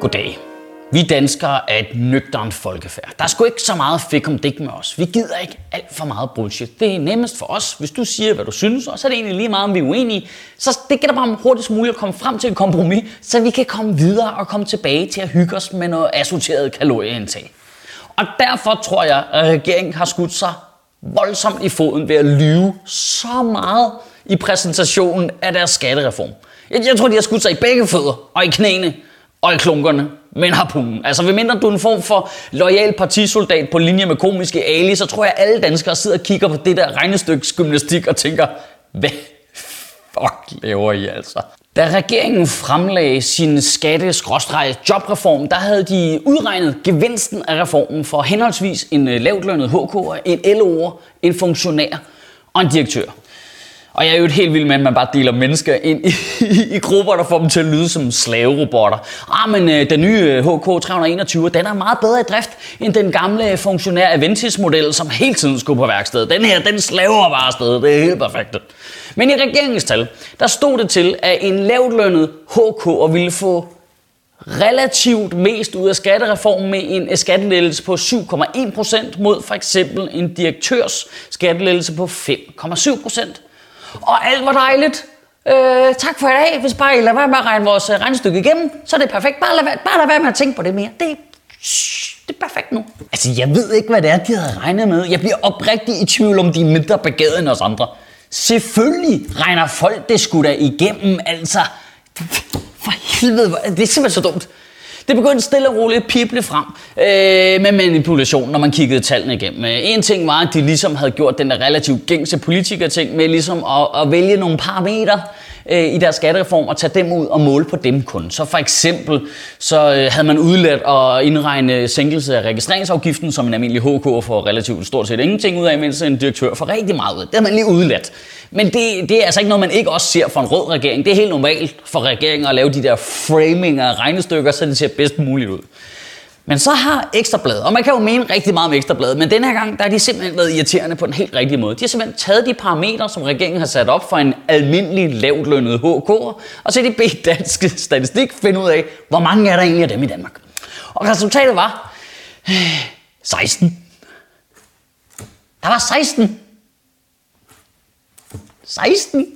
Goddag. Vi danskere er et nøgternt folkefærd. Der er sgu ikke så meget fik om dig med os. Vi gider ikke alt for meget bullshit. Det er nemmest for os, hvis du siger, hvad du synes, og så er det egentlig lige meget, om vi er uenige. Så det gælder bare om hurtigst muligt at komme frem til et kompromis, så vi kan komme videre og komme tilbage til at hygge os med noget assorteret kalorieindtag. Og derfor tror jeg, at regeringen har skudt sig voldsomt i foden ved at lyve så meget i præsentationen af deres skattereform. Jeg, jeg tror, de har skudt sig i begge fødder og i knæene og i klunkerne med en harpun. Altså, ved mindre du er en form for lojal partisoldat på linje med komiske Ali, så tror jeg, at alle danskere sidder og kigger på det der regnestyksgymnastik og tænker, hvad fuck laver I altså? Da regeringen fremlagde sin skatte jobreform, der havde de udregnet gevinsten af reformen for henholdsvis en lavtlønnet HK'er, en LO'er, en funktionær og en direktør. Og jeg er jo et helt vild med, at man bare deler mennesker ind i, i, i grupper, der får dem til at lyde som slaverobotter. Ah, men øh, den nye øh, HK 321, den er meget bedre i drift end den gamle funktionær Aventis-model, som hele tiden skulle på værksted. Den her, den slaver bare afsted. Det er helt perfekt. Men i regeringens tal, der stod det til, at en lavtlønnet HK ville få relativt mest ud af skattereformen med en øh, skattelettelse på 7,1% mod for eksempel en direktørs skattelettelse på 5,7% og alt var dejligt. Øh, tak for i dag. Hvis bare I lader være med at regne vores øh, regnestykke igennem, så er det perfekt. Bare lad, være, bare lad være med at tænke på det mere. Det, det er perfekt nu. Altså, jeg ved ikke, hvad det er, de havde regnet med. Jeg bliver oprigtig i tvivl om, de er mindre begavede end os andre. Selvfølgelig regner folk det skulle da igennem, altså. For helvede, det er simpelthen så dumt. Det begyndte stille og roligt at pible frem øh, med manipulation, når man kiggede tallene igennem. Øh, en ting var, at de ligesom havde gjort den der relativt gængse politikerting med ligesom at, at vælge nogle parametre, øh, i deres skattereform og tage dem ud og måle på dem kun. Så for eksempel så øh, havde man udladt at indregne sænkelse af registreringsafgiften, som en almindelig HK får relativt stort set ingenting ud af, mens en direktør får rigtig meget ud. Det havde man lige udladt. Men det, det er altså ikke noget, man ikke også ser for en rød regering. Det er helt normalt for regeringen at lave de der framing af regnestykker, så det ser bedst muligt ud. Men så har Ekstrabladet, og man kan jo mene rigtig meget om Ekstrabladet, men den her gang der er de simpelthen været irriterende på den helt rigtige måde. De har simpelthen taget de parametre, som regeringen har sat op for en almindelig lavtlønnet HK, og så har de bedt dansk statistik finde ud af, hvor mange er der egentlig af dem i Danmark. Og resultatet var øh, 16. Der var 16. 16.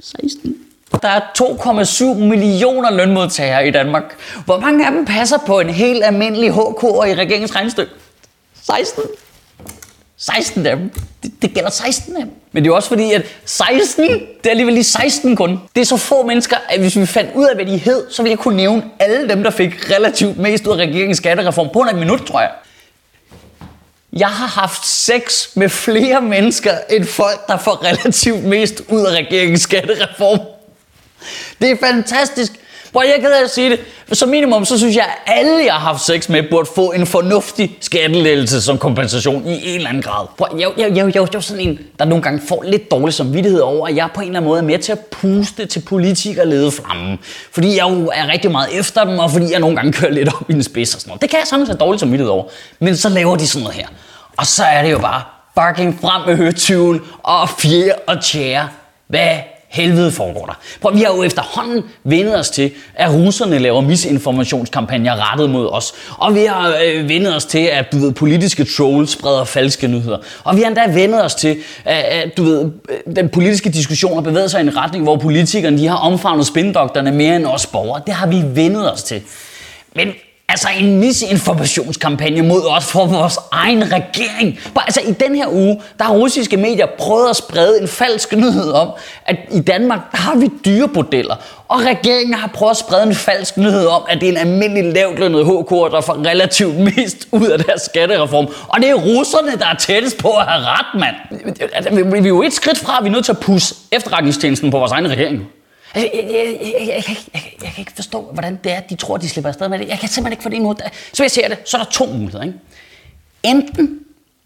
16. Der er 2,7 millioner lønmodtagere i Danmark. Hvor mange af dem passer på en helt almindelig HK'er i regeringens regnestykke? 16. 16 af dem. Det, det gælder 16 af dem. Men det er jo også fordi, at 16, det er alligevel lige 16 kun. Det er så få mennesker, at hvis vi fandt ud af, hvad de hed, så ville jeg kunne nævne alle dem, der fik relativt mest ud af regeringens skattereform på en minut, tror jeg. Jeg har haft sex med flere mennesker end folk, der får relativt mest ud af regeringens skattereform. Det er fantastisk. Prøv, jeg kan at sige det. Som minimum, så synes jeg, at alle, jeg har haft sex med, burde få en fornuftig skattelettelse som kompensation i en eller anden grad. Prøv, jeg, jeg, jeg, jeg, jeg er sådan en, der nogle gange får lidt dårlig samvittighed over, at jeg på en eller anden måde er med til at puste til politikerlede flammen. Fordi jeg jo er rigtig meget efter dem, og fordi jeg nogle gange kører lidt op i en spids og sådan noget. Det kan jeg sådan have dårlig samvittighed over. Men så laver de sådan noget her. Og så er det jo bare fucking frem med høretyven og fjer og tjære. Hvad helvede foregår der? Prøv, vi har jo efterhånden vendet os til, at russerne laver misinformationskampagner rettet mod os. Og vi har øh, vendet os til, at du ved, politiske trolls spreder falske nyheder. Og vi har endda vendet os til, at, at du ved, øh, den politiske diskussion har bevæget sig i en retning, hvor politikerne de har omfavnet spindokterne mere end os borgere. Det har vi vendet os til. Men Altså en misinformationskampagne mod os for vores egen regering. Altså i den her uge, der har russiske medier prøvet at sprede en falsk nyhed om, at i Danmark der har vi dyrebordeller. Og regeringen har prøvet at sprede en falsk nyhed om, at det er en almindelig lavtlønnet HK, der får relativt mest ud af deres skattereform. Og det er russerne, der er tættest på at have ret, mand. Altså, vi er jo et skridt fra, at vi er nødt til at pusse efterretningstjenesten på vores egen regering. Jeg, jeg, jeg, jeg, jeg, kan ikke, jeg, jeg kan ikke forstå, hvordan det er, de tror, de slipper afsted med det. Jeg kan simpelthen ikke få det imod. Så jeg ser det, så er der to muligheder. Ikke? Enten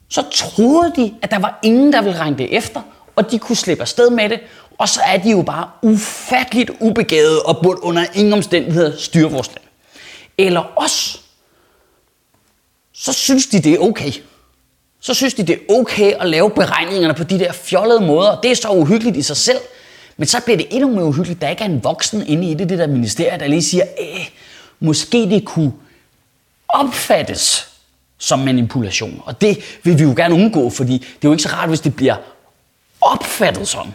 så troede de, at der var ingen, der ville regne det efter, og de kunne slippe afsted med det, og så er de jo bare ufatteligt ubegavet og burde under ingen omstændigheder styre vores land. Eller os, så synes de, det er okay. Så synes de, det er okay at lave beregningerne på de der fjollede måder. Det er så uhyggeligt i sig selv, men så bliver det endnu mere uhyggeligt, der ikke er en voksen inde i det, det der ministerie, der lige siger, Æh, måske det kunne opfattes som manipulation. Og det vil vi jo gerne undgå, fordi det er jo ikke så rart, hvis det bliver opfattet sådan.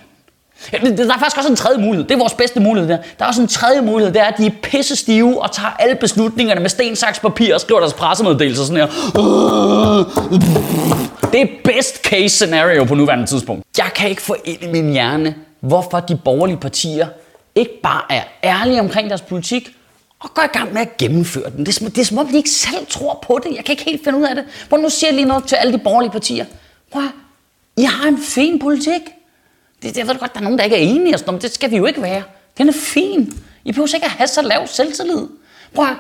Der er faktisk også en tredje mulighed. Det er vores bedste mulighed der. Der er også en tredje mulighed, det er, at de er pisse stive og tager alle beslutningerne med sten, saks, papir og skriver deres pressemeddelelser sådan her. Det er best case scenario på nuværende tidspunkt. Jeg kan ikke få ind i min hjerne, hvorfor de borgerlige partier ikke bare er ærlige omkring deres politik, og går i gang med at gennemføre den. Det er, som, det er som om, de ikke selv tror på det. Jeg kan ikke helt finde ud af det. Hvor nu siger jeg lige noget til alle de borgerlige partier. Prøv I har en fin politik. Det, jeg ved godt, der er nogen, der ikke er enige og sådan Det skal vi jo ikke være. Den er fin. I behøver ikke at have så lav selvtillid. Prøv at,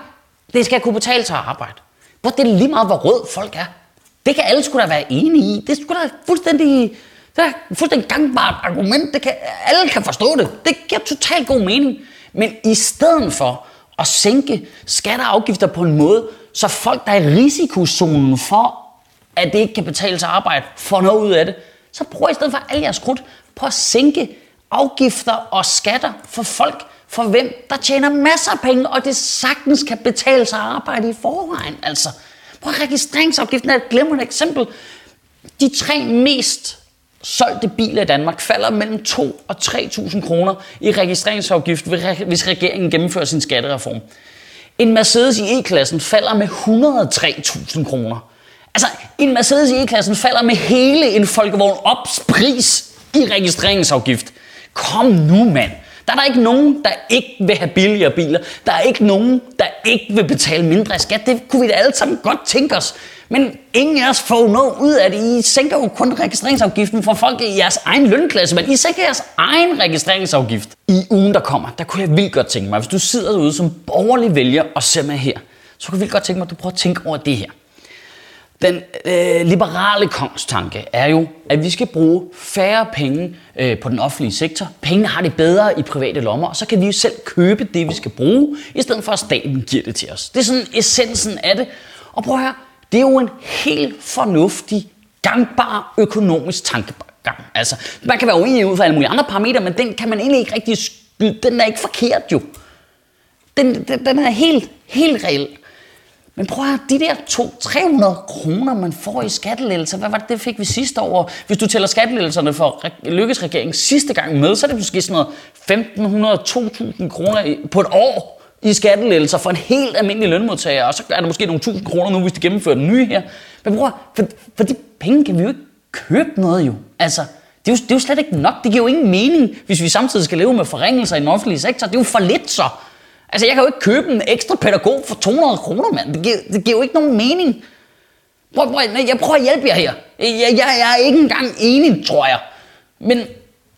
det skal kunne betale sig at arbejde. Hvor det er lige meget, hvor rød folk er. Det kan alle skulle da være enige i. Det skulle da fuldstændig, så er fuldstændig gangbart argument. Det kan, alle kan forstå det. Det giver totalt god mening. Men i stedet for at sænke skatter og afgifter på en måde, så folk, der er i risikozonen for, at det ikke kan betale sig arbejde, får noget ud af det, så prøv i stedet for al jeres krudt på at sænke afgifter og skatter for folk, for hvem der tjener masser af penge, og det sagtens kan betale sig at arbejde i forvejen. Altså, prøv registreringsafgiften er et glimrende eksempel. De tre mest solgte biler i Danmark falder mellem 2 og 3.000 kroner i registreringsafgift, hvis regeringen gennemfører sin skattereform. En Mercedes i E-klassen falder med 103.000 kroner. Altså, en Mercedes i E-klassen falder med hele en folkevogn ops pris i registreringsafgift. Kom nu, mand. Der er der ikke nogen, der ikke vil have billigere biler. Der er ikke nogen, der ikke vil betale mindre skat. Det kunne vi da alle sammen godt tænke os. Men ingen af os får noget ud af det. I sænker jo kun registreringsafgiften for folk i jeres egen lønklasse, men I sænker jeres egen registreringsafgift. I ugen, der kommer, der kunne jeg vildt godt tænke mig, hvis du sidder derude som borgerlig vælger og ser med her, så kunne jeg vildt godt tænke mig, at du prøver at tænke over det her. Den øh, liberale kongstanke er jo, at vi skal bruge færre penge øh, på den offentlige sektor. Pengene har det bedre i private lommer, og så kan vi jo selv købe det, vi skal bruge, i stedet for at staten giver det til os. Det er sådan essensen af det. Og prøv at høre, det er jo en helt fornuftig, gangbar økonomisk tankegang. Altså, man kan være uenig ud fra alle mulige andre parametre, men den kan man egentlig ikke rigtig skyde. Den er ikke forkert jo. Den, den, den er helt, helt reel. Men prøv at høre, de der 200-300 kroner, man får i skattelettelser, hvad var det, det fik vi sidste år? Hvis du tæller skattelettelserne for Lykkes regering sidste gang med, så er det måske sådan noget 1.500-2.000 kroner på et år i skattelettelser for en helt almindelig lønmodtager, og så er der måske nogle tusind kroner nu, hvis de gennemfører den nye her. Men bror, for, for de penge kan vi jo ikke købe noget jo. Altså, det er jo, det er jo slet ikke nok. Det giver jo ingen mening, hvis vi samtidig skal leve med forringelser i den offentlige sektor. Det er jo for lidt så. Altså, jeg kan jo ikke købe en ekstra pædagog for 200 kroner, mand. Det giver, det giver jo ikke nogen mening. Prøv, prøv, jeg prøver at hjælpe jer her. Jeg, jeg, jeg er ikke engang enig, tror jeg. Men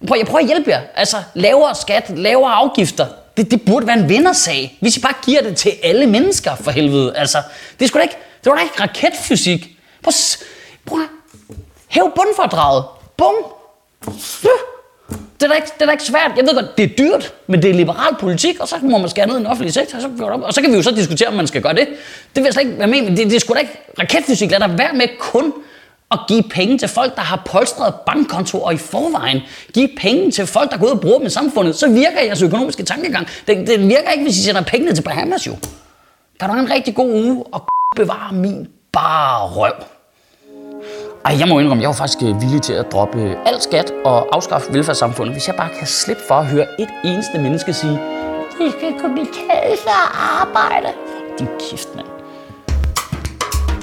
prøv, jeg prøver at hjælpe jer. Altså, lavere skat, lavere afgifter. Det, det burde være en vindersag, hvis I bare giver det til alle mennesker, for helvede. Altså, det er sgu da ikke, det var da ikke raketfysik. Prøv, prøv hæv bundfordraget. Bum. Det er, da ikke, det er da ikke svært. Jeg ved godt, det er dyrt, men det er liberal politik, og så må man skære ned i den offentlige sektor, og så, og så kan vi jo så diskutere, om man skal gøre det. Det vil jeg slet ikke være med, men det, det er sgu da ikke raketfysik. Lad dig være med kun at give penge til folk, der har polstret bankkontorer i forvejen. Give penge til folk, der går ud og bruger dem i samfundet. Så virker jeres økonomiske tankegang. Det, det virker ikke, hvis I sender pengene til Bahamas jo. Kan du have en rigtig god uge og bevare min bare røv. Ej, jeg må indrømme, jeg var faktisk øh, villig til at droppe øh, al alt skat og afskaffe velfærdssamfundet, hvis jeg bare kan slippe for at høre et eneste menneske sige, det skal kunne betale sig at arbejde. Din kæft, mand.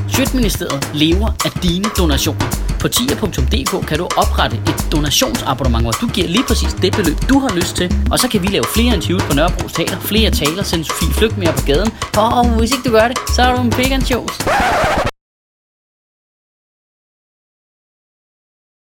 Sjøtministeriet lever af dine donationer. På tier.dk kan du oprette et donationsabonnement, hvor du giver lige præcis det beløb, du har lyst til. Og så kan vi lave flere interviews på Nørrebro Teater, flere taler, sende Sofie Flygt mere på gaden. Og hvis ikke du gør det, så er du en big.